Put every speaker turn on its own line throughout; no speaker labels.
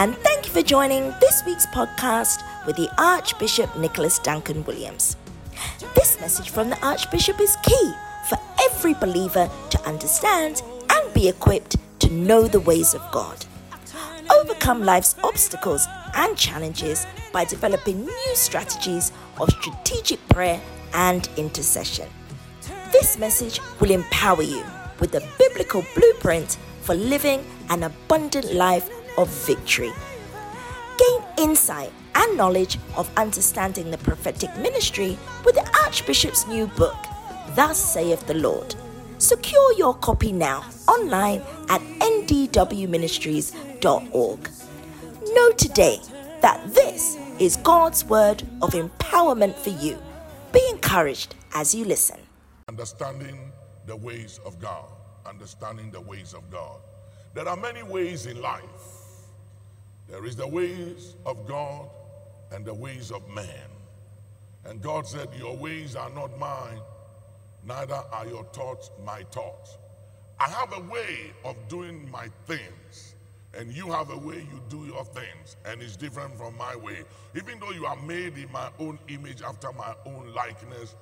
and thank you for joining this week's podcast with the Archbishop Nicholas Duncan Williams. This message from the Archbishop is key for every believer to understand and be equipped to know the ways of God. Overcome life's obstacles and challenges by developing new strategies of strategic prayer and intercession. This message will empower you with the biblical blueprint for living an abundant life of victory. Gain insight and knowledge of understanding the prophetic ministry with the Archbishop's new book, Thus saith the Lord. Secure your copy now online at ndwministries.org. Know today that this is God's word of empowerment for you. Be encouraged as you listen.
Understanding the ways of God. Understanding the ways of God. There are many ways in life. There is the ways of God and the ways of man. And God said, Your ways are not mine, neither are your thoughts my thoughts. I have a way of doing my things, and you have a way you do your things, and it's different from my way. Even though you are made in my own image, after my own likeness,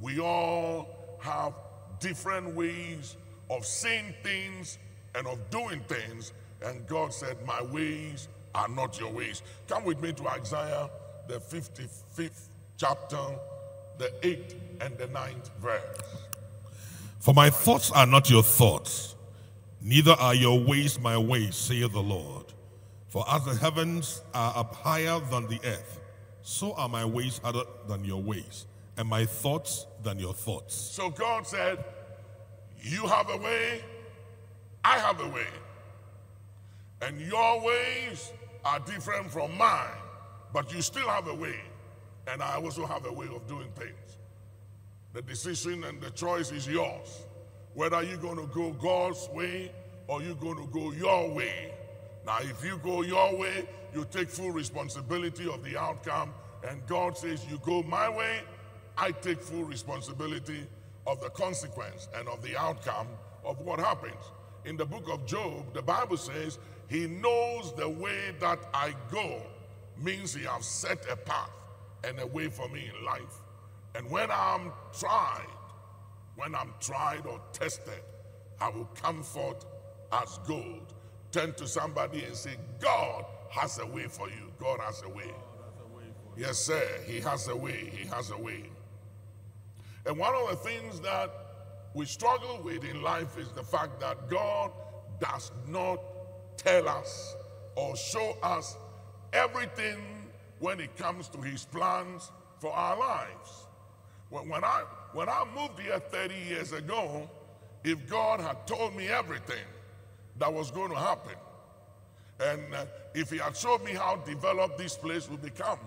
we all have different ways of saying things and of doing things. And God said, My ways are not your ways. Come with me to Isaiah, the 55th chapter, the 8th and the 9th verse.
For my thoughts are not your thoughts, neither are your ways my ways, saith the Lord. For as the heavens are up higher than the earth, so are my ways higher than your ways, and my thoughts than your thoughts.
So God said, You have a way, I have a way. And your ways are different from mine, but you still have a way. And I also have a way of doing things. The decision and the choice is yours. Whether you're going to go God's way or you're going to go your way. Now, if you go your way, you take full responsibility of the outcome. And God says, You go my way, I take full responsibility of the consequence and of the outcome of what happens. In the book of Job, the Bible says, He knows the way that I go, means He has set a path and a way for me in life. And when I'm tried, when I'm tried or tested, I will come forth as gold. Turn to somebody and say, God has a way for you. God has a way. Yes, sir. He has a way. He has a way. And one of the things that we struggle with in life is the fact that God does not tell us or show us everything when it comes to his plans for our lives. When, when, I, when I moved here 30 years ago, if God had told me everything that was going to happen, and uh, if he had showed me how developed this place would become,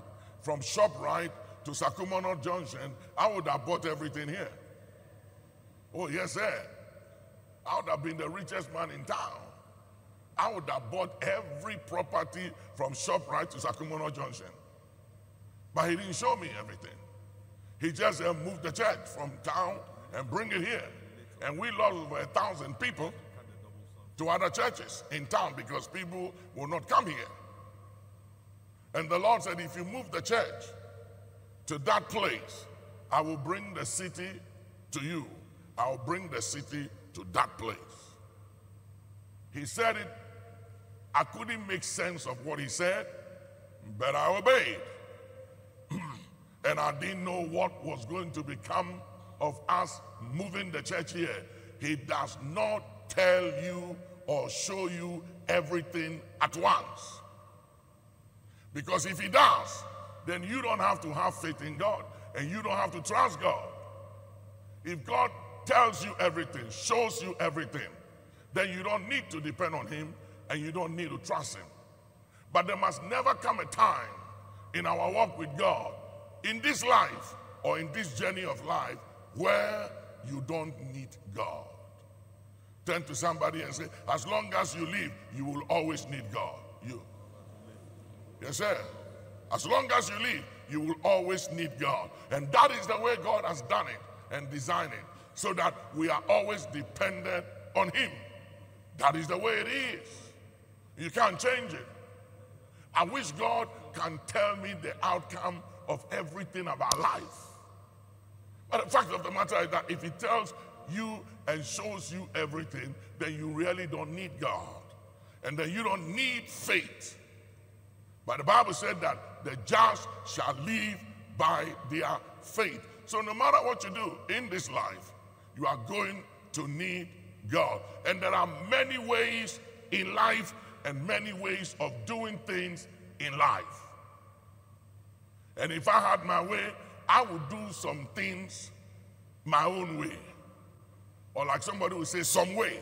from ShopRite to Sakumono Junction, I would have bought everything here. Oh, yes, sir. I would have been the richest man in town. I would have bought every property from ShopRite to Sakumono Junction. But he didn't show me everything. He just uh, moved the church from town and bring it here. And we lost over a thousand people to other churches in town because people will not come here. And the Lord said, if you move the church to that place, I will bring the city to you. I'll bring the city to that place. He said it. I couldn't make sense of what he said, but I obeyed. and I didn't know what was going to become of us moving the church here. He does not tell you or show you everything at once. Because if he does, then you don't have to have faith in God and you don't have to trust God. If God tells you everything, shows you everything, then you don't need to depend on him and you don't need to trust him. But there must never come a time in our walk with God, in this life or in this journey of life, where you don't need God. Turn to somebody and say, as long as you live, you will always need God. You. Yes, sir. As long as you live, you will always need God. And that is the way God has done it and designed it so that we are always dependent on Him. That is the way it is. You can't change it. I wish God can tell me the outcome of everything our life. But the fact of the matter is that if He tells you and shows you everything, then you really don't need God. And then you don't need faith. But the Bible said that the just shall live by their faith. So no matter what you do in this life, you are going to need God. And there are many ways in life and many ways of doing things in life. And if I had my way, I would do some things my own way. Or like somebody would say, some way.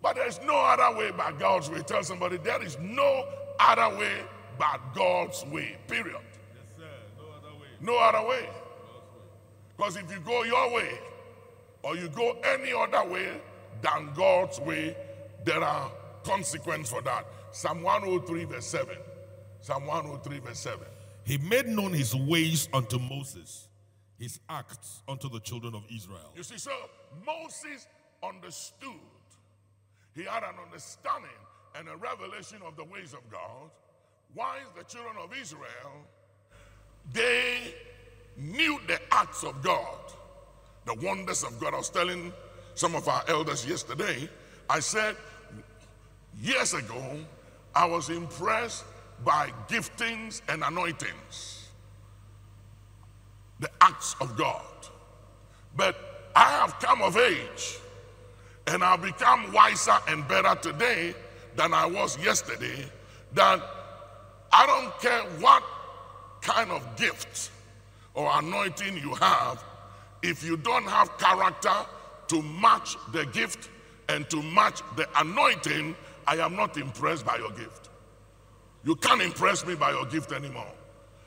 But there's no other way but God's way. Tell somebody, there is no other way but God's way, period.
Yes, sir. No other way.
No other way. Because if you go your way or you go any other way than God's way, there are consequences for that. Psalm 103, verse 7. Psalm 103, verse 7.
He made known his ways unto Moses, his acts unto the children of Israel.
You see, so Moses understood. He had an understanding and a revelation of the ways of God. Why is the children of Israel? They knew the acts of God, the wonders of God. I was telling some of our elders yesterday, I said, years ago, I was impressed by giftings and anointings, the acts of God. But I have come of age and I've become wiser and better today than I was yesterday. That I don't care what kind of gift or anointing you have, if you don't have character to match the gift and to match the anointing, I am not impressed by your gift. You can't impress me by your gift anymore.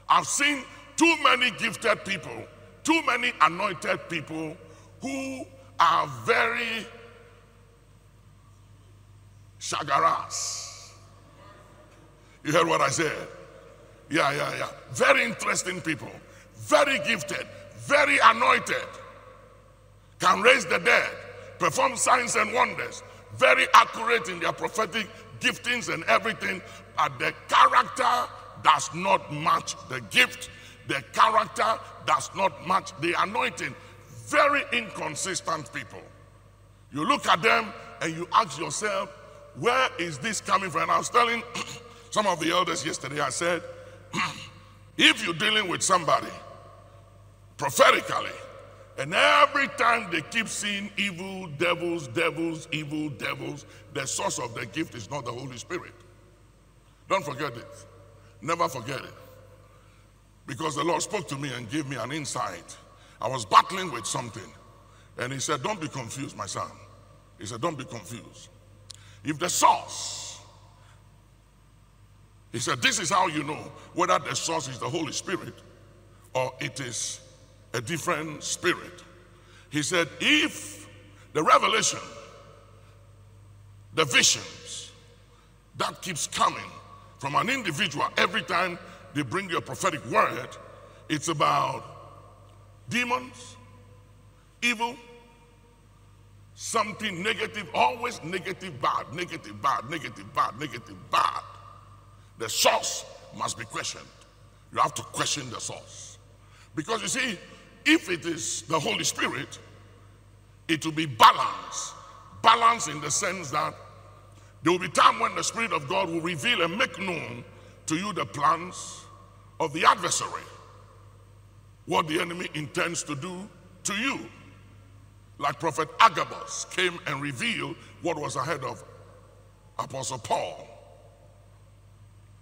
I've seen too many gifted people, too many anointed people who are very shagaras. You heard what I said? Yeah, yeah, yeah. Very interesting people, very gifted, very anointed, can raise the dead, perform signs and wonders, very accurate in their prophetic giftings and everything, but the character does not match the gift, the character does not match the anointing. Very inconsistent people. You look at them and you ask yourself, where is this coming from? And I was telling some of the elders yesterday, I said, if you're dealing with somebody prophetically, and every time they keep seeing evil devils, devils, evil devils, the source of the gift is not the Holy Spirit. Don't forget it. Never forget it. Because the Lord spoke to me and gave me an insight. I was battling with something. And He said, Don't be confused, my son. He said, Don't be confused. If the source, He said, This is how you know whether the source is the Holy Spirit or it is a different spirit. He said, If the revelation, the visions that keeps coming from an individual every time they bring you a prophetic word, it's about demons, evil, something negative, always negative, bad, negative, bad, negative, bad, negative, bad. The source must be questioned. You have to question the source. Because you see, if it is the Holy Spirit, it will be balanced. Balance in the sense that there will be time when the Spirit of God will reveal and make known to you the plans of the adversary, what the enemy intends to do to you. Like Prophet Agabus came and revealed what was ahead of Apostle Paul.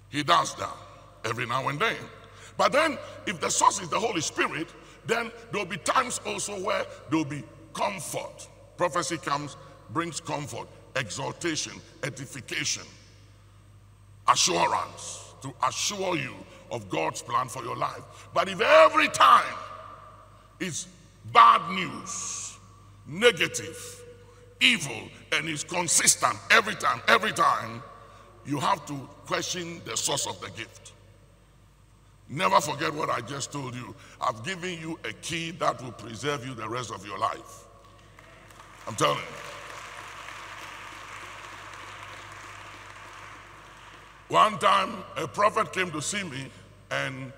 He does that every now and then. But then, if the source is the Holy Spirit, then there'll be times also where there'll be comfort. Prophecy comes, brings comfort, exaltation, edification, assurance to assure you of God's plan for your life. But if every time it's bad news, negative, evil, and it's consistent every time, every time, you have to question the source of the gift. Never forget what I just told you. I've given you a key that will preserve you the rest of your life. I'm telling you. One time, a prophet came to see me and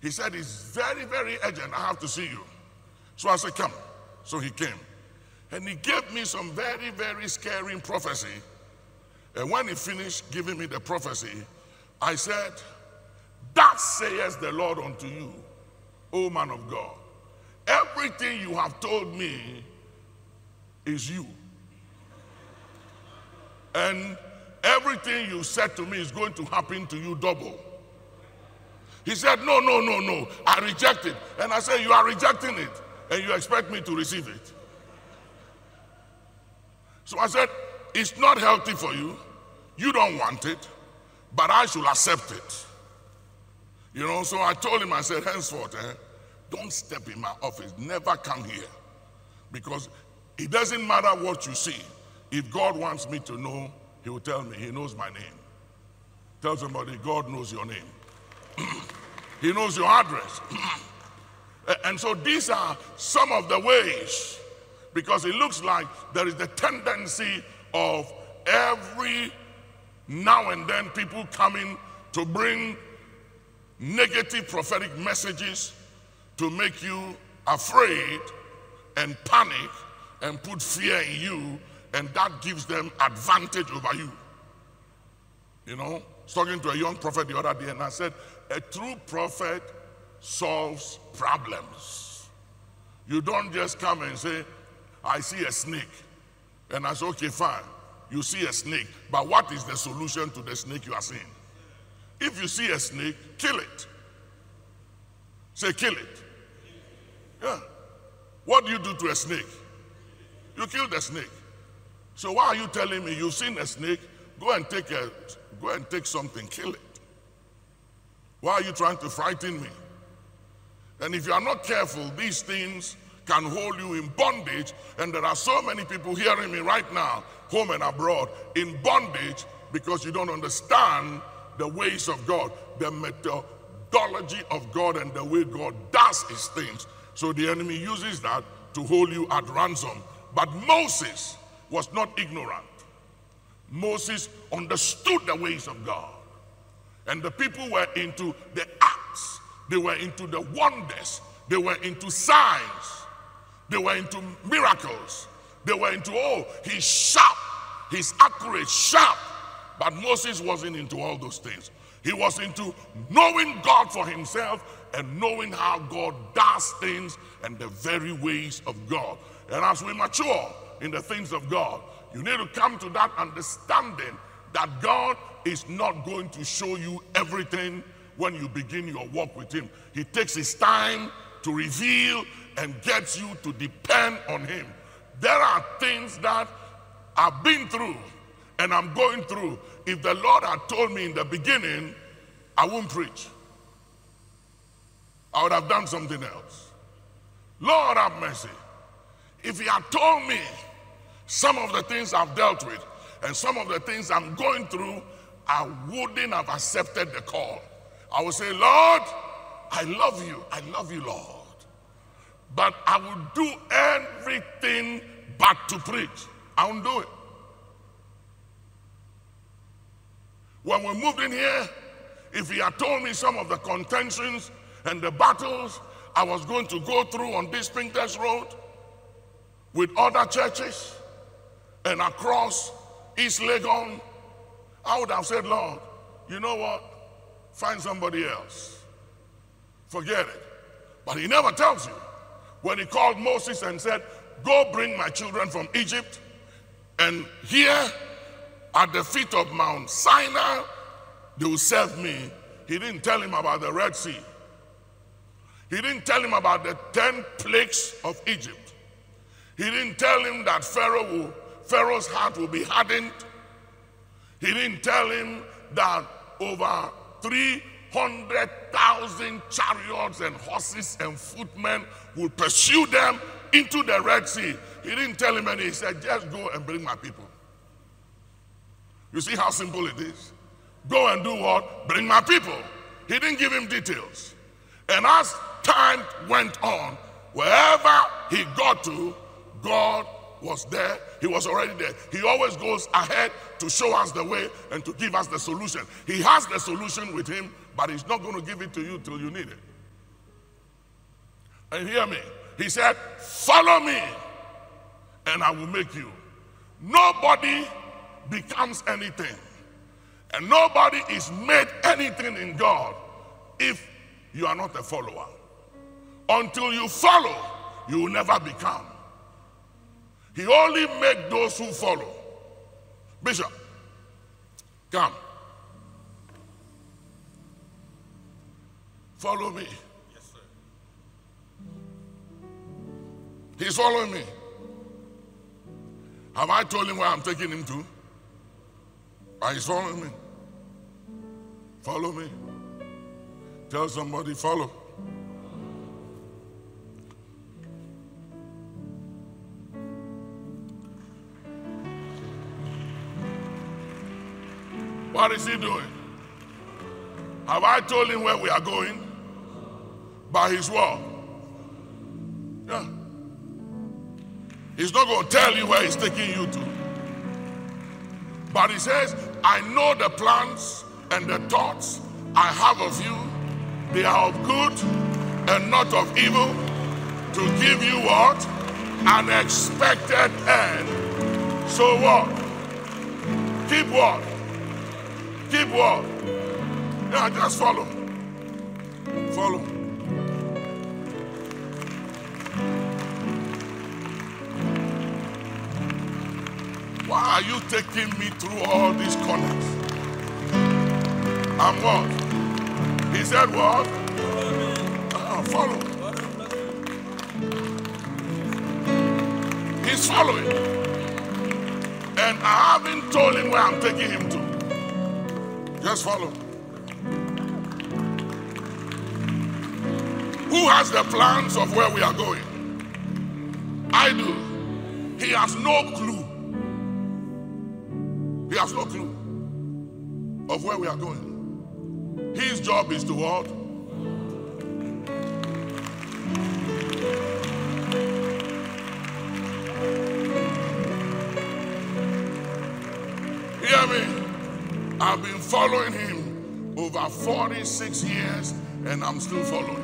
he said, It's very, very urgent. I have to see you. So I said, Come. So he came. And he gave me some very, very scary prophecy. And when he finished giving me the prophecy, I said, That says the Lord unto you, O man of God. Everything you have told me is you. And everything you said to me is going to happen to you double. He said, No, no, no, no. I reject it. And I said, You are rejecting it, and you expect me to receive it. So I said, It's not healthy for you. You don't want it, but I should accept it. You know, so I told him, I said, Henceforth, eh, don't step in my office. Never come here. Because it doesn't matter what you see. If God wants me to know, He will tell me. He knows my name. Tell somebody, God knows your name. he knows your address. and so these are some of the ways, because it looks like there is the tendency of every now and then people coming to bring negative prophetic messages to make you afraid and panic and put fear in you, and that gives them advantage over you. You know, I was talking to a young prophet the other day, and I said, A true prophet solves problems. You don't just come and say, I see a snake. And I say, Okay, fine. You see a snake, but what is the solution to the snake you are seeing? If you see a snake, kill it. Say, kill it. Yeah. What do you do to a snake? You kill the snake. So why are you telling me you've seen a snake? Go and take a go and take something, kill it. Why are you trying to frighten me? And if you are not careful, these things can hold you in bondage. And there are so many people hearing me right now, home and abroad, in bondage because you don't understand the ways of God, the methodology of God, and the way God does his things. So the enemy uses that to hold you at ransom. But Moses was not ignorant. Moses understood the ways of God. And the people were into the acts, they were into the wonders, they were into signs, they were into miracles, they were into, oh, he's sharp, he's accurate, sharp. But Moses wasn't into all those things. He was into knowing God for himself and knowing how God does things and the very ways of God. And as we mature in the things of God, you need to come to that understanding that God is not going to show you everything when you begin your walk with Him. He takes His time to reveal and gets you to depend on Him. There are things that I've been through and I'm going through. If the Lord had told me in the beginning, I wouldn't preach. I would have done something else. Lord have mercy. If He had told me some of the things I've dealt with and some of the things I'm going through, I wouldn't have accepted the call. I would say, Lord, I love you. I love you, Lord. But I will do everything but to preach. I won't do it. When we moved in here, if he had told me some of the contentions and the battles I was going to go through on this Spintex Road with other churches and across East Legon, I would have said, Lord, you know what? Find somebody else. Forget it. But he never tells you. When he called Moses and said, Go bring my children from Egypt, and here at the feet of Mount Sinai, they will serve me. He didn't tell him about the Red Sea. He didn't tell him about the 10 plagues of Egypt. He didn't tell him that Pharaoh will, Pharaoh's heart will be hardened. He didn't tell him that over 300,000 chariots and horses and footmen will pursue them into the Red Sea. He didn't tell him any. He said, just go and bring my people. You see how simple it is? Go and do what? Bring my people. He didn't give him details. And as time went on, wherever he got to, God was there, he was already there. He always goes ahead to show us the way and to give us the solution. He has the solution with him, but he's not going to give it to you till you need it. And hear me. He said, Follow me, and I will make you. Nobody becomes anything, and nobody is made anything in God if you are not a follower. Until you follow, you will never become. He only made those who follow. Bishop, come. Follow me.
Yes, sir.
He's following me. Have I told him where I'm taking him to? But he's following me. Follow me. Tell somebody, follow. What is he doing? Have I told him where we are going? By his word. Yeah. He's not going to tell you where he's taking you to. But he says, I know the plans and the thoughts I have of you. They are of good and not of evil to give you what? An expected end. So what? Keep what? Keep what? Yeah, just follow. Follow. Why are you taking me through all these corners? I'm what? He said what? Uh, follow. He's following. And I haven't told him where I'm taking him to. Just follow. Who has the plans of where we are going? I do. He has no clue. Has no clue of where we are going. His job is to what? Hear me. I've been following him over 46 years and I'm still following.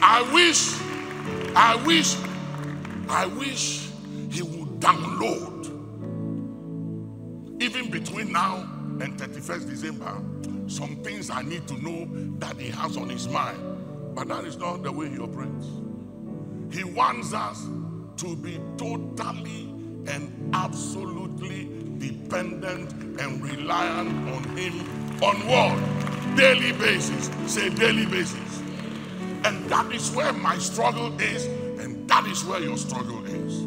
I wish, I wish, I wish he would download, even between now and 31st December, some things I need to know that he has on his mind. But that is not the way he operates. He wants us to be totally and absolutely dependent and reliant on him on what? Daily basis. Say daily basis. And that is where my struggle is, and that is where your struggle is.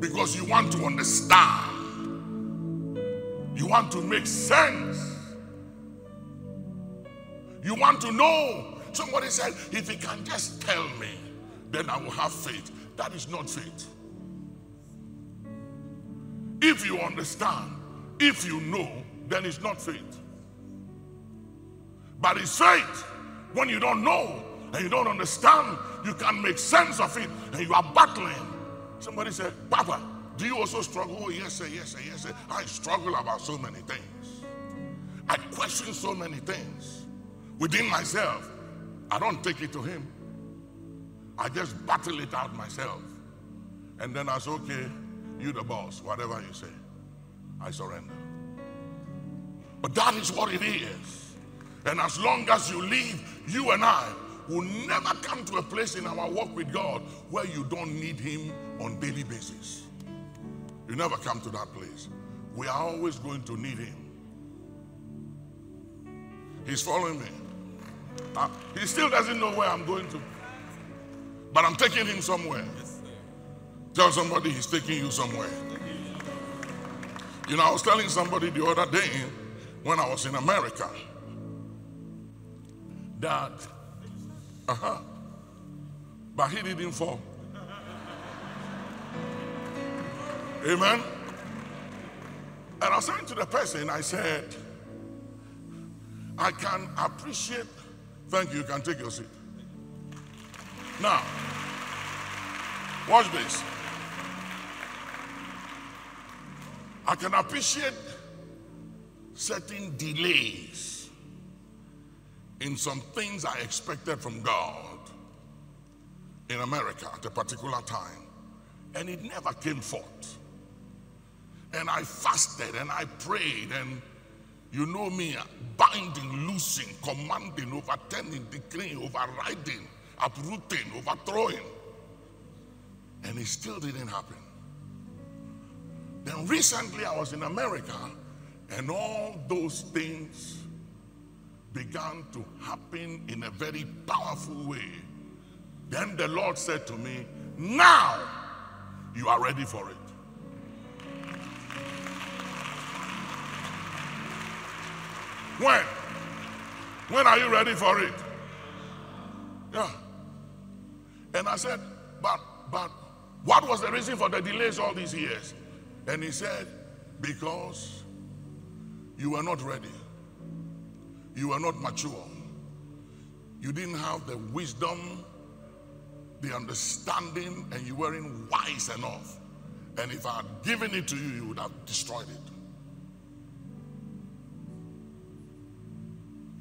Because you want to understand, you want to make sense, you want to know. Somebody said, if he can just tell me, then I will have faith. That is not faith. If you understand, if you know, then it's not faith. But it's faith when you don't know and you don't understand, you can't make sense of it and you are battling. Somebody said, Papa, do you also struggle? Oh, yes, sir, yes, sir, yes, sir. I struggle about so many things. I question so many things within myself. I don't take it to him. I just battle it out myself. And then I say, okay, you the boss, whatever you say, I surrender. But that is what it is. And as long as you live, you and I will never come to a place in our walk with God where you don't need Him on daily basis. You never come to that place. We are always going to need Him. He's following me. Uh, he still doesn't know where I'm going to, but I'm taking him somewhere. Tell somebody he's taking you somewhere. You know, I was telling somebody the other day when I was in America that, uh huh, but he didn't fall. Amen. And I saying to the person, I said, I can appreciate, thank you, you can take your seat. Now, watch this. I can appreciate certain delays in some things I expected from God in America at a particular time, and it never came forth. And I fasted and I prayed, and you know me, binding, loosing, commanding, overturning, decreeing, overriding, uprooting, overthrowing. And it still didn't happen. Then recently I was in America and all those things began to happen in a very powerful way. Then the Lord said to me, Now you are ready for it. When? When are you ready for it? Yeah. And I said, But, but, what was the reason for the delays all these years? And he said, Because you were not ready. You were not mature. You didn't have the wisdom, the understanding, and you weren't wise enough. And if I had given it to you, you would have destroyed it.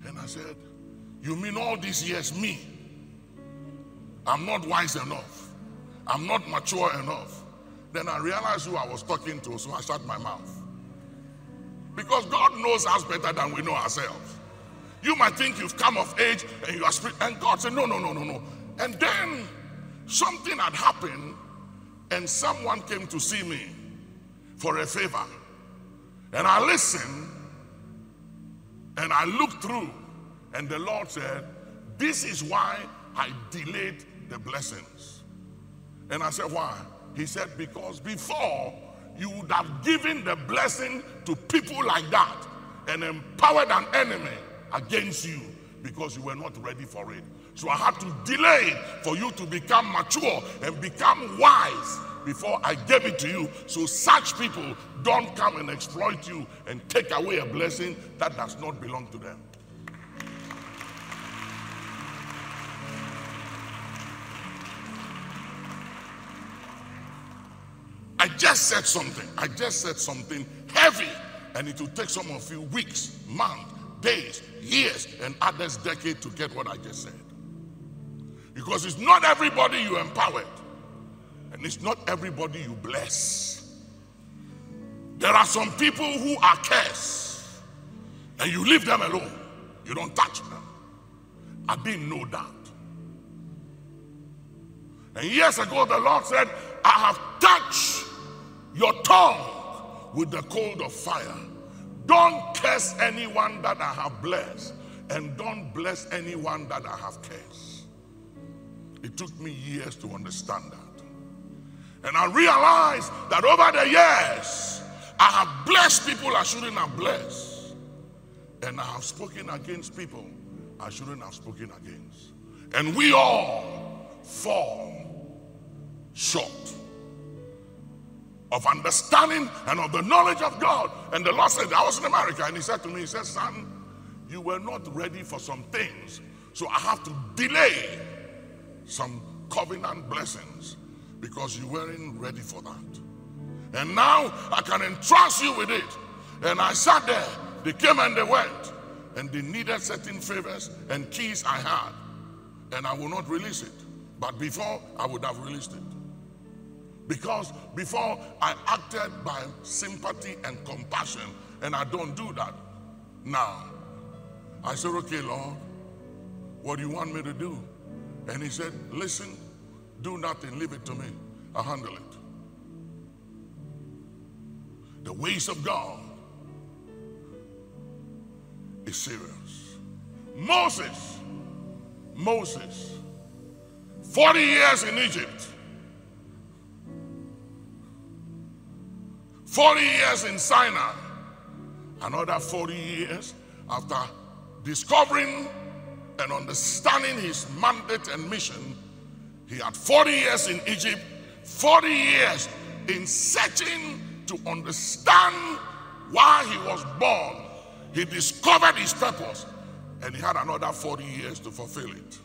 And I said, You mean all these years, me? I'm not wise enough. I'm not mature enough. Then I realized who I was talking to, so I shut my mouth. Because God knows us better than we know ourselves. You might think you've come of age and you are spirit, and God said, No, no, no, no, no. And then something had happened, and someone came to see me for a favor. And I listened, and I looked through, and the Lord said, This is why I delayed the blessings. And I said, Why? He said, Because before you would have given the blessing to people like that and empowered an enemy against you because you were not ready for it. So I had to delay for you to become mature and become wise before I gave it to you. So such people don't come and exploit you and take away a blessing that does not belong to them. I just said something. I just said something heavy, and it will take some of you weeks, months, days, years, and others decades to get what I just said. Because it's not everybody you empowered, and it's not everybody you bless. There are some people who are cursed, and you leave them alone. You don't touch them. I didn't know that. And years ago, the Lord said, I have touched your tongue with the cold of fire. Don't curse anyone that I have blessed, and don't bless anyone that I have cursed. It took me years to understand that. And I realized that over the years, I have blessed people I shouldn't have blessed. And I have spoken against people I shouldn't have spoken against. And we all fall short of understanding and of the knowledge of God. And the Lord said, I was in America, and He said to me, He said, Son, you were not ready for some things, so I have to delay some covenant blessings because you weren't ready for that. And now I can entrust you with it. And I sat there, they came and they went, and they needed certain favors and keys I had, and I will not release it. But before, I would have released it. Because before I acted by sympathy and compassion, and I don't do that. Now, I said, okay, Lord, what do you want me to do? And he said, listen, do nothing, leave it to me. I'll handle it. The ways of God is serious. Moses, Moses, 40 years in Egypt, 40 years in Sinai, another 40 years after discovering and understanding his mandate and mission. He had 40 years in Egypt, 40 years in searching to understand why he was born. He discovered his purpose and he had another 40 years to fulfill it.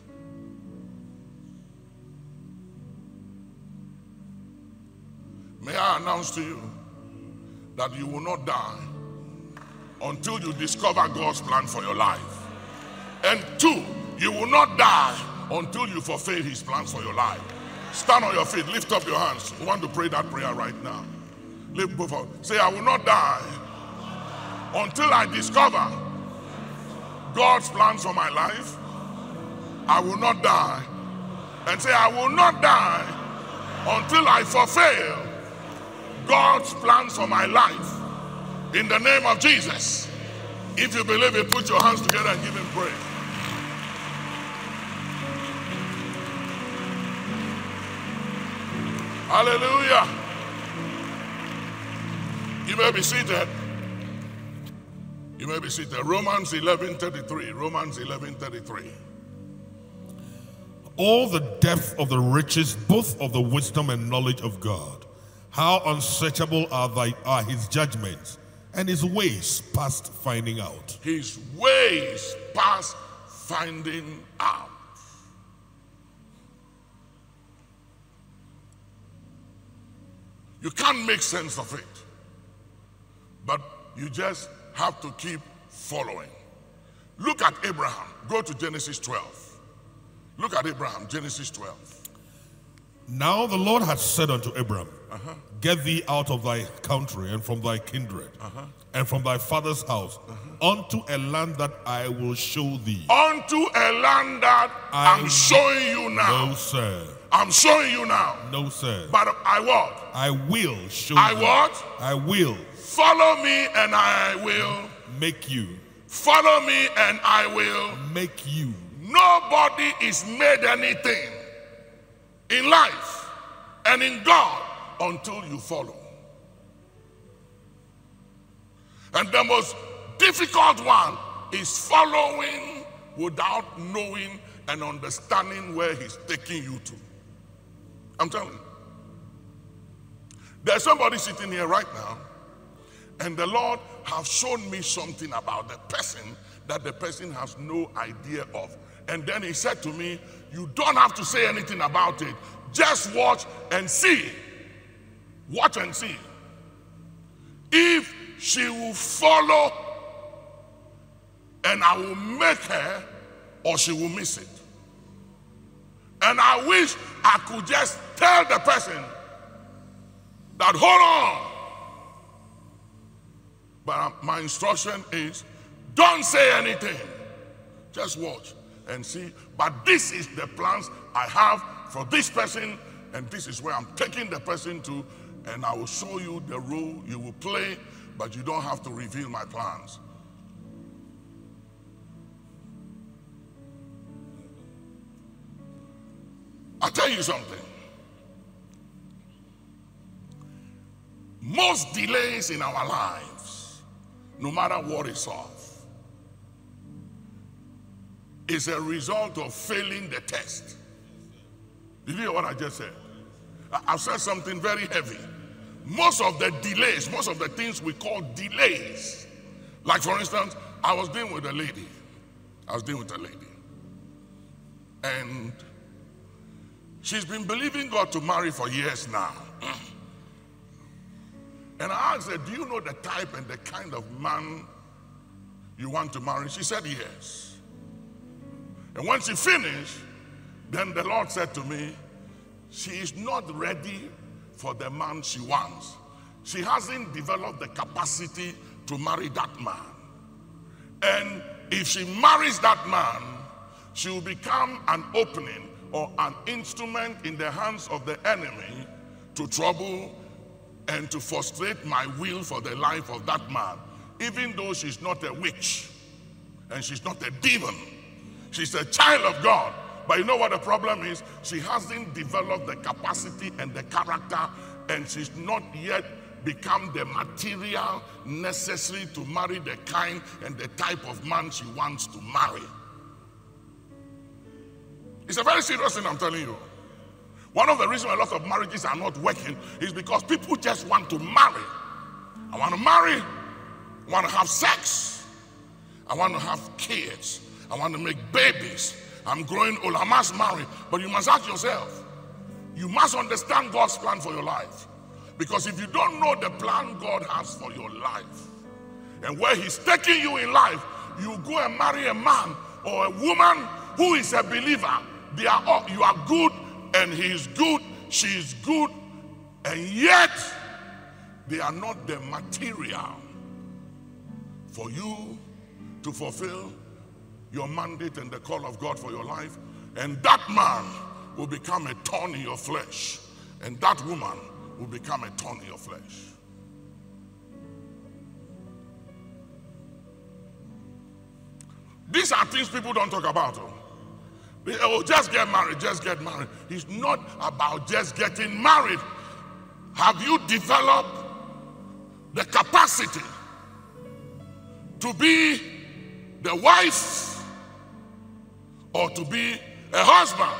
May I announce to you that you will not die until you discover God's plan for your life. And two, you will not die until you fulfill his plans for your life. Stand on your feet, lift up your hands. We want to pray that prayer right now. Lift both up. Say, I will not die until I discover God's plans for my life. I will not die. And say, I will not die until I fulfill God's plans for my life. In the name of Jesus. If you believe it, put your hands together and give him praise. Hallelujah. You may be seated. You may be seated. Romans 11:33. Romans 11:33.
All the depth of the riches, both of the wisdom and knowledge of God. How unsearchable are thy are his judgments, and his ways past finding out.
His ways past finding out. You can't make sense of it. But you just have to keep following. Look at Abraham. Go to Genesis 12. Look at Abraham, Genesis 12.
Now the Lord had said unto Abram, Get thee out of thy country and from thy kindred uh-huh. and from thy father's house uh-huh. unto a land that I will show thee.
Unto a land that
I-
I'm showing you now.
No, sir.
I'm showing you now.
No, sir.
But I what?
I will show
I
thee.
what?
I will
Follow me and I will.
make you.
Follow me and I will.
Make you.
Nobody is made anything in life and in God until you follow. And the most difficult one is following without knowing and understanding where He's taking you to. I'm telling you. There's somebody sitting here right now, and the Lord have shown me something about the person that the person has no idea of. And then He said to me, You don't have to say anything about it. Just watch and see. Watch and see. If she will follow, and I will make her, or she will miss it. And I wish I could just tell the person that hold on. But uh, my instruction is don't say anything. Just watch and see. But this is the plans I have for this person, and this is where I'm taking the person to, and I will show you the role you will play, but you don't have to reveal my plans. I'll tell you something. Most delays in our lives, no matter what is of, is a result of failing the test. Did you hear what I just said? I- I've said something very heavy. Most of the delays, most of the things we call delays, like for instance, I was dealing with a lady. I was dealing with a lady. And she's been believing God to marry for years now. And I asked her, Do you know the type and the kind of man you want to marry? She said, Yes. And when she finished, then the Lord said to me, She is not ready for the man she wants. She hasn't developed the capacity to marry that man. And if she marries that man, she will become an opening or an instrument in the hands of the enemy to trouble and to frustrate my will for the life of that man, even though she's not a witch and she's not a demon. She's a child of God. But you know what the problem is? She hasn't developed the capacity and the character, and she's not yet become the material necessary to marry the kind and the type of man she wants to marry. It's a very serious thing, I'm telling you. One of the reasons a lot of marriages are not working is because people just want to marry. I want to marry, I want to have sex, I want to have kids, I want to make babies. I'm growing old, I must marry. But you must ask yourself, you must understand God's plan for your life. Because if you don't know the plan God has for your life and where He's taking you in life, you go and marry a man or a woman who is a believer. They are all, you are good and he is good, she is good, and yet they are not the material for you to fulfill your mandate and the call of God for your life. And that man will become a thorn in your flesh, and that woman will become a thorn in your flesh. These are things people don't talk about. Oh. Oh, just get married, just get married. It's not about just getting married. Have you developed the capacity to be the wife or to be a husband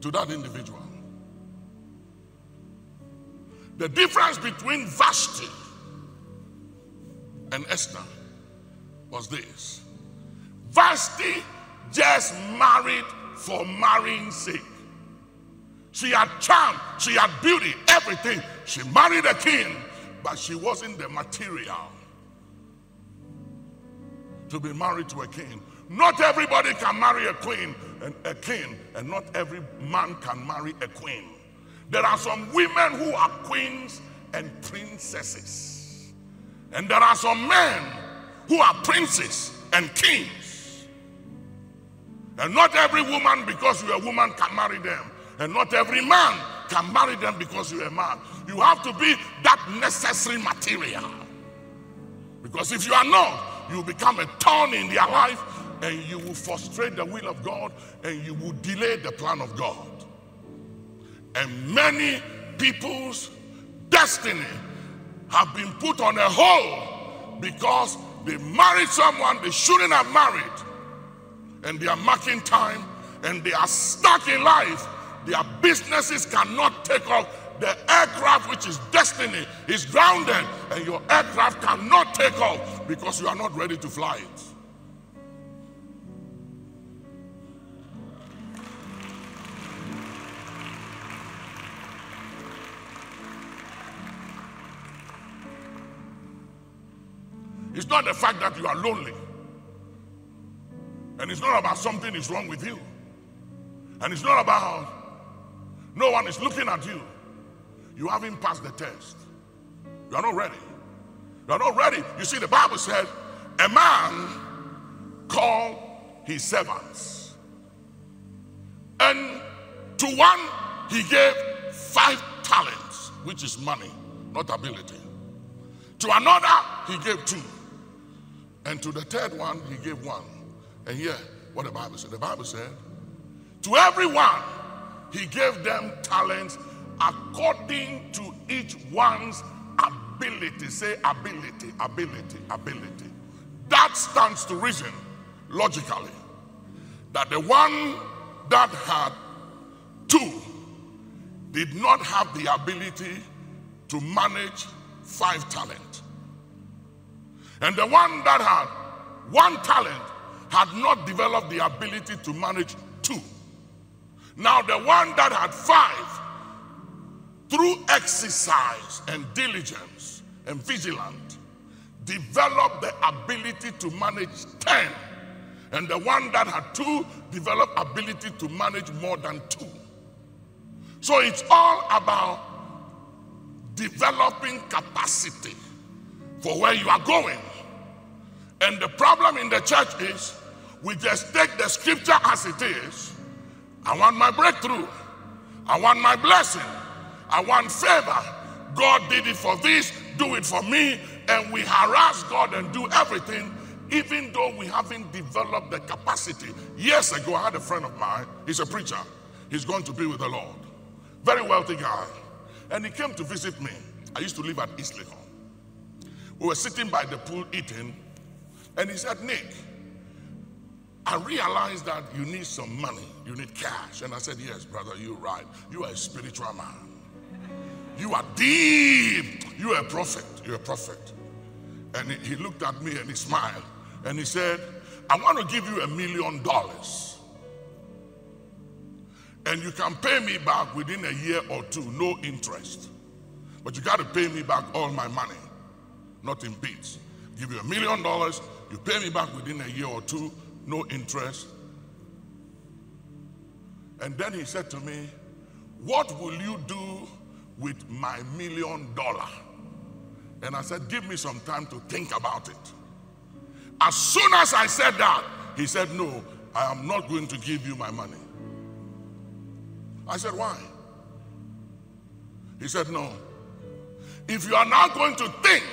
to that individual? The difference between Vashti and Esther was this Vashti just married for marrying's sake. She had charm, she had beauty, everything. She married a king, but she wasn't the material to be married to a king. Not everybody can marry a queen and a king, and not every man can marry a queen. There are some women who are queens and princesses, and there are some men who are princes and kings. And not every woman, because you're a woman, can marry them. And not every man can marry them because you're a man. You have to be that necessary material. Because if you are not, you become a thorn in their life and you will frustrate the will of God and you will delay the plan of God. And many people's destiny have been put on a hold because they married someone they shouldn't have married. And they are marking time and they are stuck in life. Their businesses cannot take off. The aircraft, which is destiny, is grounded, and your aircraft cannot take off because you are not ready to fly it. It's not the fact that you are lonely. And it's not about something is wrong with you. And it's not about no one is looking at you. You haven't passed the test. You are not ready. You are not ready. You see, the Bible said, a man called his servants. And to one he gave five talents, which is money, not ability. To another he gave two. And to the third one, he gave one. And here, what the Bible said. The Bible said, to everyone, he gave them talents according to each one's ability. Say ability, ability, ability. That stands to reason logically that the one that had two did not have the ability to manage five talents. And the one that had one talent had not developed the ability to manage two. Now, the one that had five, through exercise and diligence and vigilance, developed the ability to manage 10. And the one that had two developed ability to manage more than two. So it's all about developing capacity for where you are going. And the problem in the church is we just take the scripture as it is. I want my breakthrough. I want my blessing. I want favor. God did it for this, do it for me. And we harass God and do everything, even though we haven't developed the capacity. Years ago, I had a friend of mine, he's a preacher. He's going to be with the Lord. Very wealthy guy. And he came to visit me. I used to live at East Legon. We were sitting by the pool eating, and he said, Nick, I realized that you need some money, you need cash. And I said, Yes, brother, you're right. You are a spiritual man. You are deep. You are a prophet. You're a prophet. And he looked at me and he smiled and he said, I want to give you a million dollars. And you can pay me back within a year or two, no interest. But you got to pay me back all my money, not in bits. Give you a million dollars, you pay me back within a year or two, no interest. And then he said to me, What will you do with my million dollar? And I said, Give me some time to think about it. As soon as I said that, he said, No, I am not going to give you my money. I said, Why? He said, No. If you are now going to think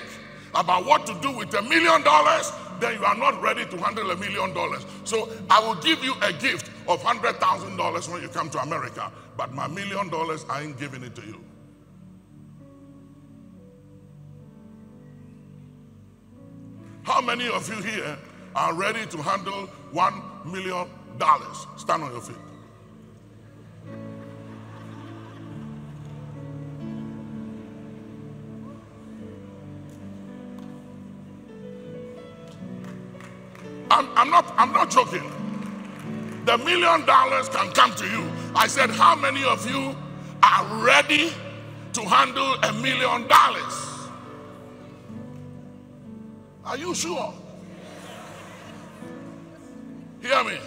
about what to do with a million dollars, then you are not ready to handle a million dollars. So I will give you a gift of hundred thousand dollars when you come to America, but my million dollars, I ain't giving it to you. How many of you here are ready to handle one million dollars? Stand on your feet. I'm, not I'm not joking. The million dollars can come to you. I said, How many of you are ready to handle a million dollars? Are you sure? Hear me.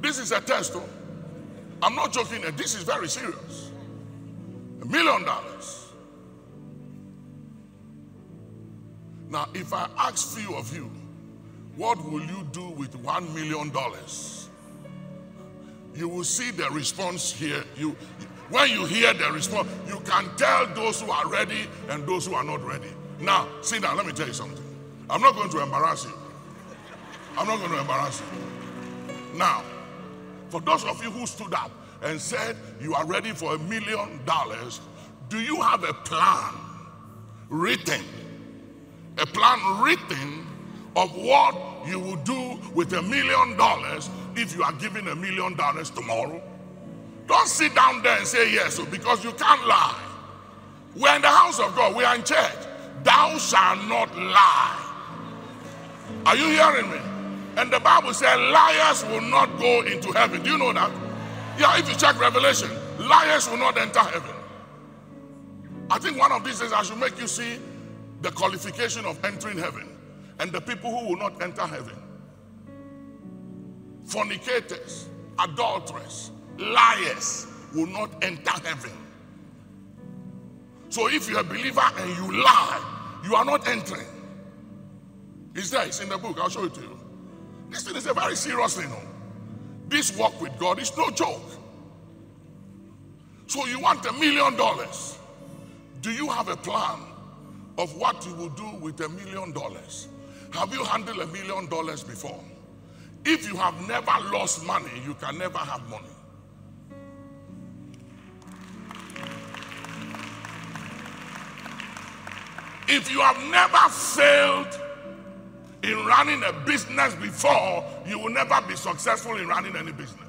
This is a test. Oh. I'm not joking. This is very serious. A million dollars. Now, if I ask few of you, what will you do with one million dollars? You will see the response here. You, when you hear the response, you can tell those who are ready and those who are not ready. Now, sit down. Let me tell you something. I'm not going to embarrass you. I'm not going to embarrass you. Now, for those of you who stood up and said you are ready for a million dollars, do you have a plan written? A plan written of what you will do with a million dollars if you are given a million dollars tomorrow? Don't sit down there and say yes oh, because you can't lie. We're in the house of God, we are in church. Thou shalt not lie. Are you hearing me? And the Bible said liars will not go into heaven. Do you know that? Yeah, if you check Revelation, liars will not enter heaven. I think one of these days I should make you see the qualification of entering heaven and the people who will not enter heaven fornicators, adulterers, liars will not enter heaven. So if you're a believer and you lie, you are not entering. It's there, it's in the book. I'll show it to you. This thing is a very serious thing. This walk with God is no joke. So you want a million dollars. Do you have a plan of what you will do with a million dollars? Have you handled a million dollars before? If you have never lost money, you can never have money. If you have never failed in running a business before, you will never be successful in running any business.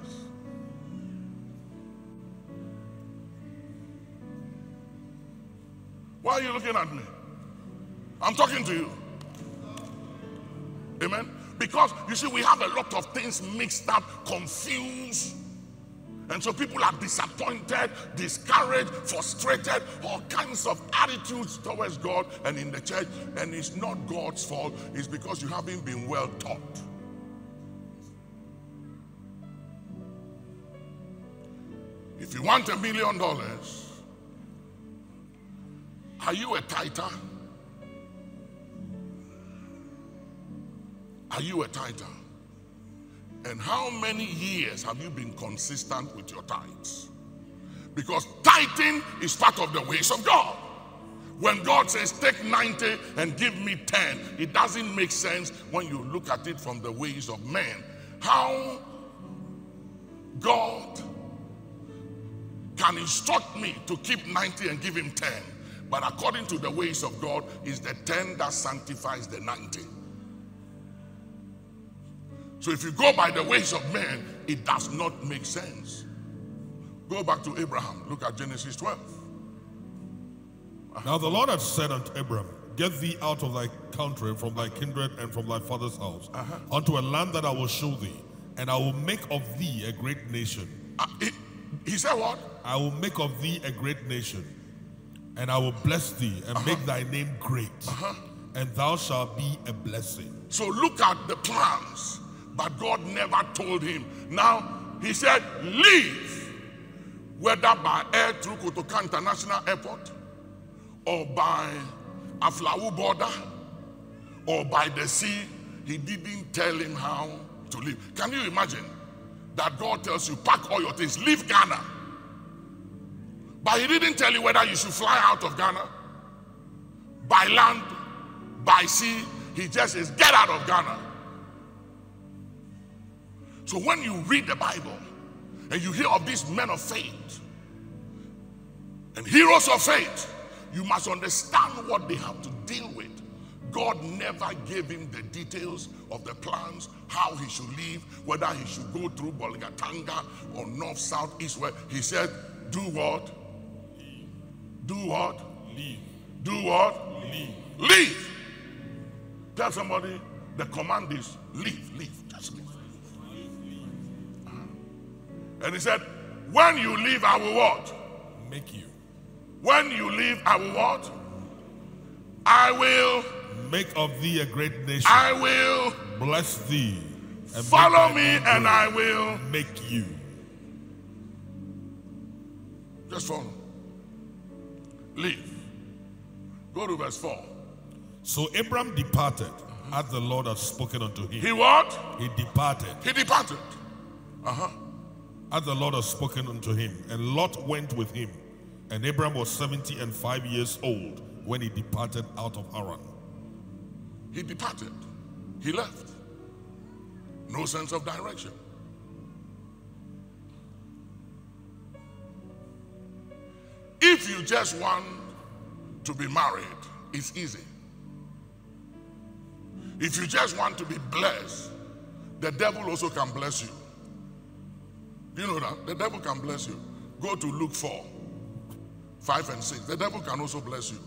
Why are you looking at me? I'm talking to you. Amen. Because you see, we have a lot of things mixed up, confused. And so people are disappointed, discouraged, frustrated, all kinds of attitudes towards God and in the church. And it's not God's fault, it's because you haven't been well taught. If you want a million dollars, are you a tither? Are you a tither? And how many years have you been consistent with your tithes? Because tithing is part of the ways of God. When God says, take 90 and give me 10, it doesn't make sense when you look at it from the ways of men. How God can instruct me to keep 90 and give him 10, but according to the ways of God, is the 10 that sanctifies the 90. So if you go by the ways of men, it does not make sense. Go back to Abraham. Look at Genesis 12.
Now the Lord had said unto Abraham, Get thee out of thy country, from thy kindred, and from thy father's house, uh-huh. unto a land that I will show thee, and I will make of thee a great nation.
Uh, it- He said, What?
I will make of thee a great nation, and I will bless thee and make uh-huh. thy name great, uh-huh. and thou shalt be a blessing.
So look at the plans, but God never told him. Now, he said, Leave, whether by air through Kotoka International Airport, or by Aflao border, or by the sea. He didn't tell him how to leave. Can you imagine that God tells you, Pack all your things, leave Ghana? But he didn't tell you whether you should fly out of Ghana by land, by sea. He just says, Get out of Ghana. So when you read the Bible and you hear of these men of faith and heroes of faith, you must understand what they have to deal with. God never gave him the details of the plans, how he should leave, whether he should go through Bolgatanga or north, south, east, west. He said, Do what? Do what?
Leave.
Do what?
Leave.
Leave. Tell somebody the command is leave, leave, And he said, When you leave, I will what?
Make you.
When you leave, I will what? I will,
Make of thee a great nation.
I will
bless thee. and
follow me and. I will
make you.
just follow. Leave. Go to verse 4.
So Abram departed, as the Lord had spoken unto him.
He what?
He departed,
He departed. Uh-huh.
As the Lord had spoken unto him. And Lot went with him. And Abram was seventy and five years old when he departed out of Haran.
He departed. He left. No sense of direction. If you just want to be married, it's easy. If you just want to be blessed, the devil also can bless you. Do you know that? The devil can bless you. Go to Luke 4, 5 and 6. The devil can also bless you.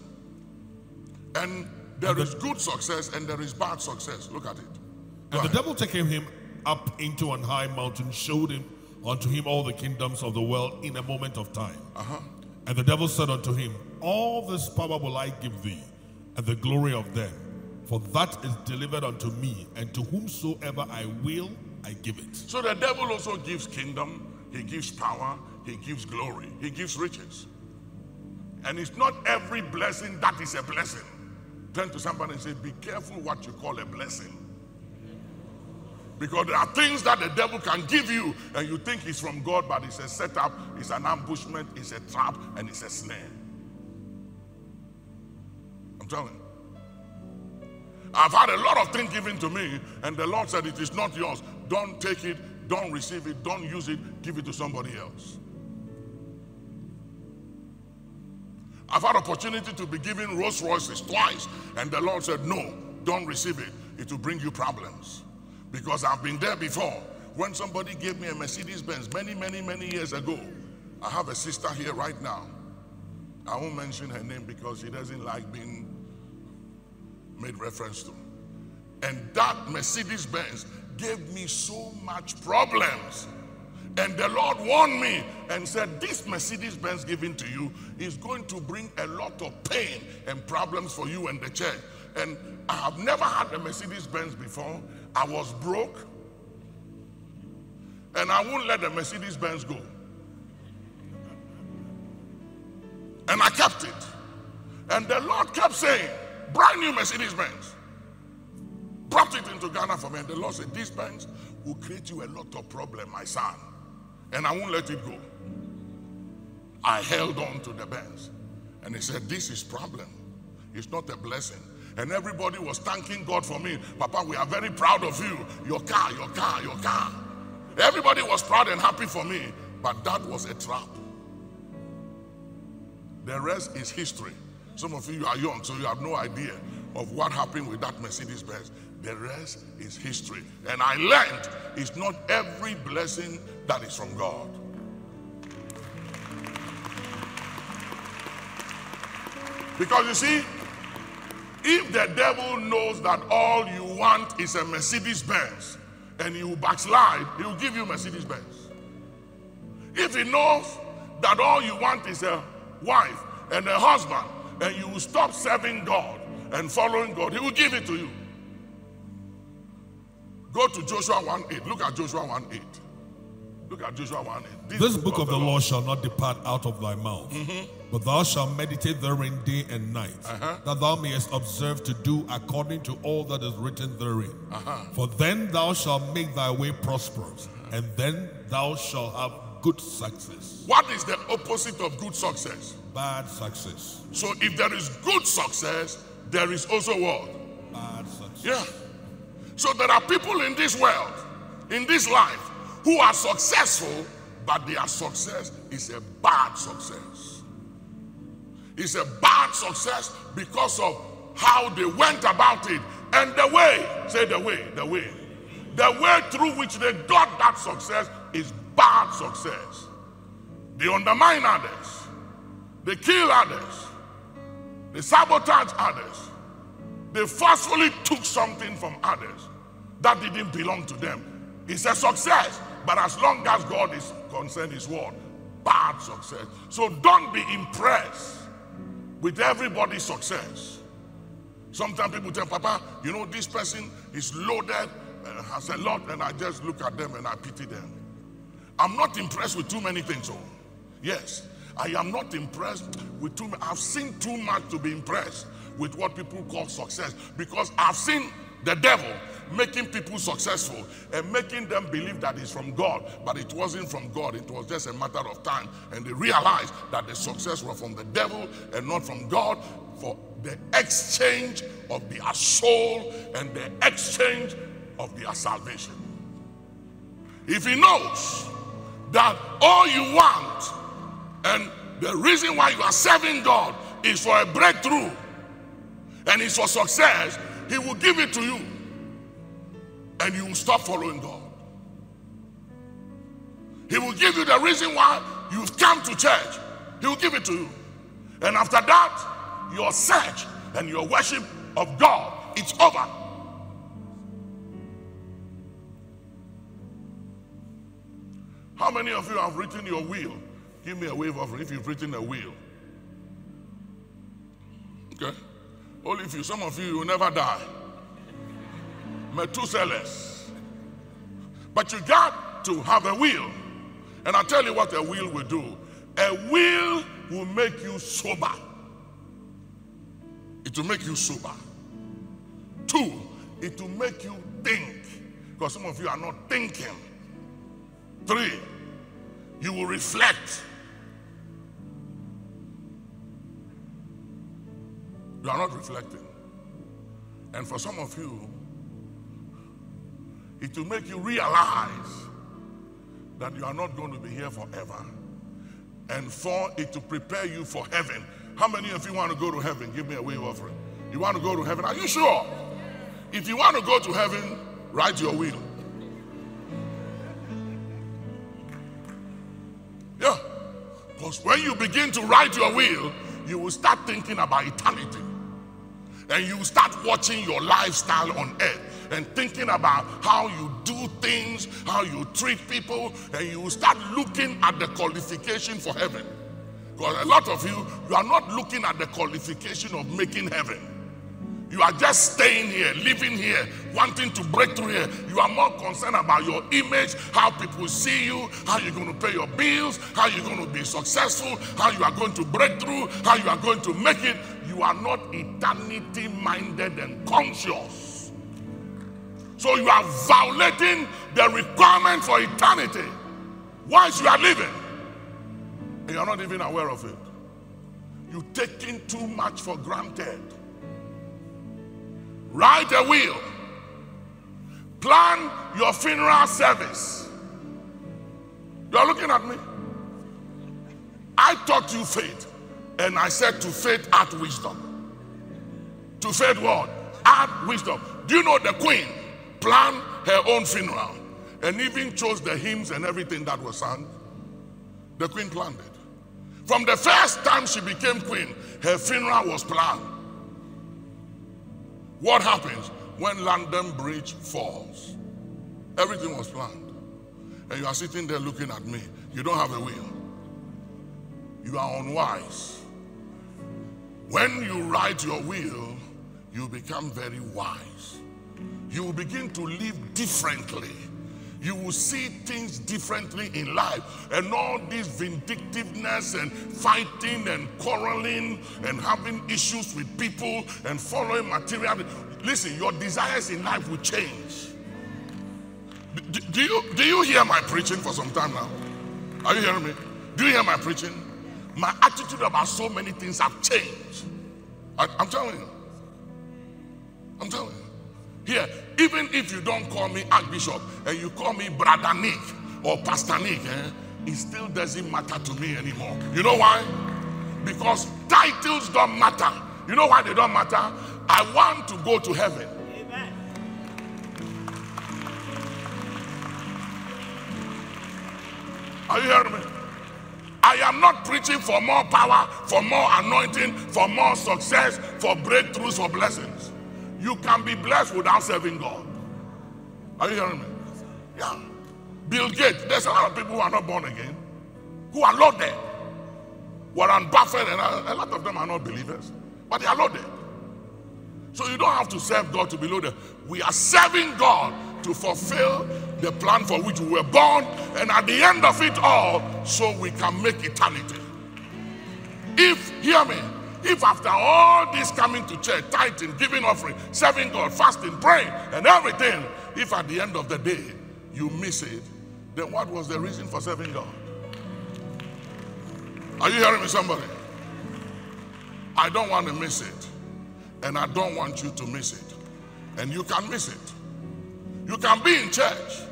And there is good success and there is bad success. Look at it. Go
And the
ahead.
devil taking him up into an high mountain showed him unto him all the kingdoms of the world in a moment of time.
Uh-huh.
And the devil said unto him, All this power will I give thee, and the glory of them. For that is delivered unto me, and to whomsoever I will, I give it.
So the devil also gives kingdom, he gives power, he gives glory, he gives riches. And it's not every blessing that is a blessing. Turn to somebody and say, Be careful what you call a blessing. Because there are things that the devil can give you and you think it's from God, but it's a setup, it's an ambushment, it's a trap, and it's a snare. I'm telling you. I've had a lot of things given to me, and the Lord said, It is not yours. Don't take it, don't receive it, don't use it, give it to somebody else. I've had opportunity to be given Rolls Royces twice, and the Lord said, No, don't receive it. It will bring you problems. Because I've been there before. When somebody gave me a Mercedes Benz many, many, many years ago, I have a sister here right now. I won't mention her name because she doesn't like being made reference to. And that Mercedes Benz gave me so much problems. And the Lord warned me and said, This Mercedes Benz given to you is going to bring a lot of pain and problems for you and the church. And I have never had a Mercedes Benz before. I was broke. And I won't let the Mercedes Benz go. And I kept it. And the Lord kept saying, brand new Mercedes Benz. Brought it into Ghana for me. And the Lord said, This Benz will create you a lot of problem, my son. And I won't let it go. I held on to the Benz. And he said, This is problem. It's not a blessing. And everybody was thanking God for me. Papa, we are very proud of you. Your car, your car, your car. Everybody was proud and happy for me. But that was a trap. The rest is history. Some of you are young, so you have no idea of what happened with that Mercedes Benz. The rest is history. And I learned it's not every blessing that is from God. Because you see, if the devil knows that all you want is a Mercedes Benz and you backslide, he will give you Mercedes Benz. If he knows that all you want is a wife and a husband, and you will stop serving God and following God, he will give it to you. Go to Joshua 1 8. Look at Joshua 1 8. Look at Joshua 1 8.
This book of the law shall not depart out of thy mouth, mm-hmm. but thou shalt meditate therein day and night, uh-huh. that thou mayest observe to do according to all that is written therein. Uh-huh. For then thou shalt make thy way prosperous, uh-huh. and then thou shalt have good success.
What is the opposite of good success?
Bad success.
So if there is good success, there is also what?
Bad success.
Yeah. So there are people in this world, in this life, who are successful, but their success is a bad success. It's a bad success because of how they went about it and the way, say the way, the way. The way through which they got that success is bad success. They undermine others, they kill others, they sabotage others, they forcefully took something from others that didn't belong to them. It's a success, but as long as God is concerned, His word, bad success. So don't be impressed with everybody's success. Sometimes people tell Papa, you know, this person is loaded, uh, has a lot, and I just look at them and I pity them. I'm not impressed with too many things. Oh, yes, I am not impressed with too. I've seen too much to be impressed with what people call success because I've seen the devil making people successful and making them believe that it's from God, but it wasn't from God. It was just a matter of time, and they realized that the success was from the devil and not from God for the exchange of their soul and the exchange of their salvation. If he knows that all you want and the reason why you are serving God is for a breakthrough and it's for success, he will give it to you and you will stop following God. He will give you the reason why you've come to church. He will give it to you. And after that, your search and your worship of God, it's over. How many of you have written your will? Give me a wave of if you've written a will. Okay? Only you, some of you will never die. Methuselahs. But you got to have a will. And I'll tell you what a will will do. A will will make you sober. It will make you sober. Two, it will make you think. Because some of you are not thinking. Three, you will reflect. You are not reflecting. And for some of you, it will make you realize that you are not going to be here forever. And for it to prepare you for heaven. How many of you want to go to heaven? Give me a wave offering. You want to go to heaven? Are you sure? If you want to go to heaven, write your will. Yeah. Because when you begin to write your will, you will start thinking about eternity. And you start watching your lifestyle on earth and thinking about how you do things, how you treat people, and you start looking at the qualification for heaven. Because a lot of you, you are not looking at the qualification of making heaven. You are just staying here, living here, wanting to break through here. You are more concerned about your image, how people see you, how you're going to pay your bills, how you're going to be successful, how you are going to break through, how you are going to make it. You are not eternity minded and conscious. So you are violating the requirement for eternity whilst you are living. And you are not even aware of it. You're taking too much for granted. Write a will. Plan your funeral service. You are looking at me. I taught you faith, and I said to faith add wisdom. To faith what? Add wisdom. Do you know the queen planned her own funeral and even chose the hymns and everything that was sung? The queen planned it. From the first time she became queen, her funeral was planned. What happens when London Bridge falls? Everything was planned. And you are sitting there looking at me. You don't have a will. You are unwise. When you write your will, you become very wise. You will begin to live differently. You will see things differently in life. And all this vindictiveness and fighting and quarreling and having issues with people and following material. Listen, your desires in life will change. Do, do you, do you hear my preaching for some time now? Are you hearing me? Do you hear my preaching? My attitude about so many things have changed. I, I'm telling you. I'm telling you. Here, even if you don't call me Archbishop and you call me Brother Nick or Pastor Nick, eh, it still doesn't matter to me anymore. You know why? Because titles don't matter. You know why they don't matter? I want to go to heaven. Amen. Are you hearing me? I am not preaching for more power, for more anointing, for more success, for breakthroughs, for blessings. You can be blessed without serving God. Are you hearing me? Yeah. Bill Gates, there's a lot of people who are not born again, who are loaded. Warren Buffett, and a, lot of them are not believers, but they are loaded. So you don't have to serve God to be loaded. We are serving God to fulfill the plan for which we were born, and at the end of it all, so we can make eternity. If, hear me, if after all this coming to church, tithing, giving offering, serving God, fasting, praying, and everything, if at the end of the day you miss it, then what was the reason for serving God? Are you hearing me, somebody? I don't want to miss it. And I don't want you to miss it. And you can miss it. You can be in church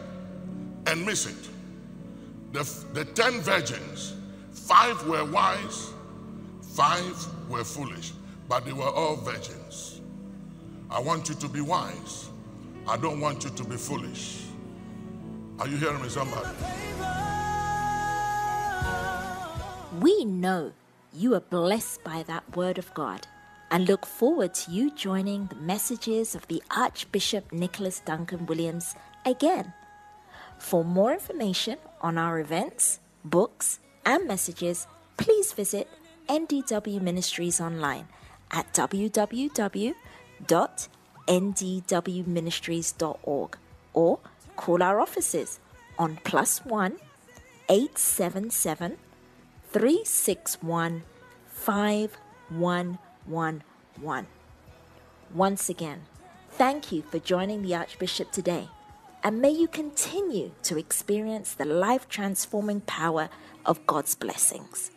and miss it. The, the ten virgins, five were wise, five were foolish, but they were all virgins. I want you to be wise. I don't want you to be foolish. Are you hearing me, somebody?
We know you are blessed by that word of God and look forward to you joining the messages of the Archbishop Nicholas Duncan Williams again. For more information on our events, books, and messages, please visit NDW Ministries online at www.ndwministries.org or call our offices on plus one 877 361 5111. Once again, thank you for joining the Archbishop today, and may you continue to experience the life transforming power of God's blessings.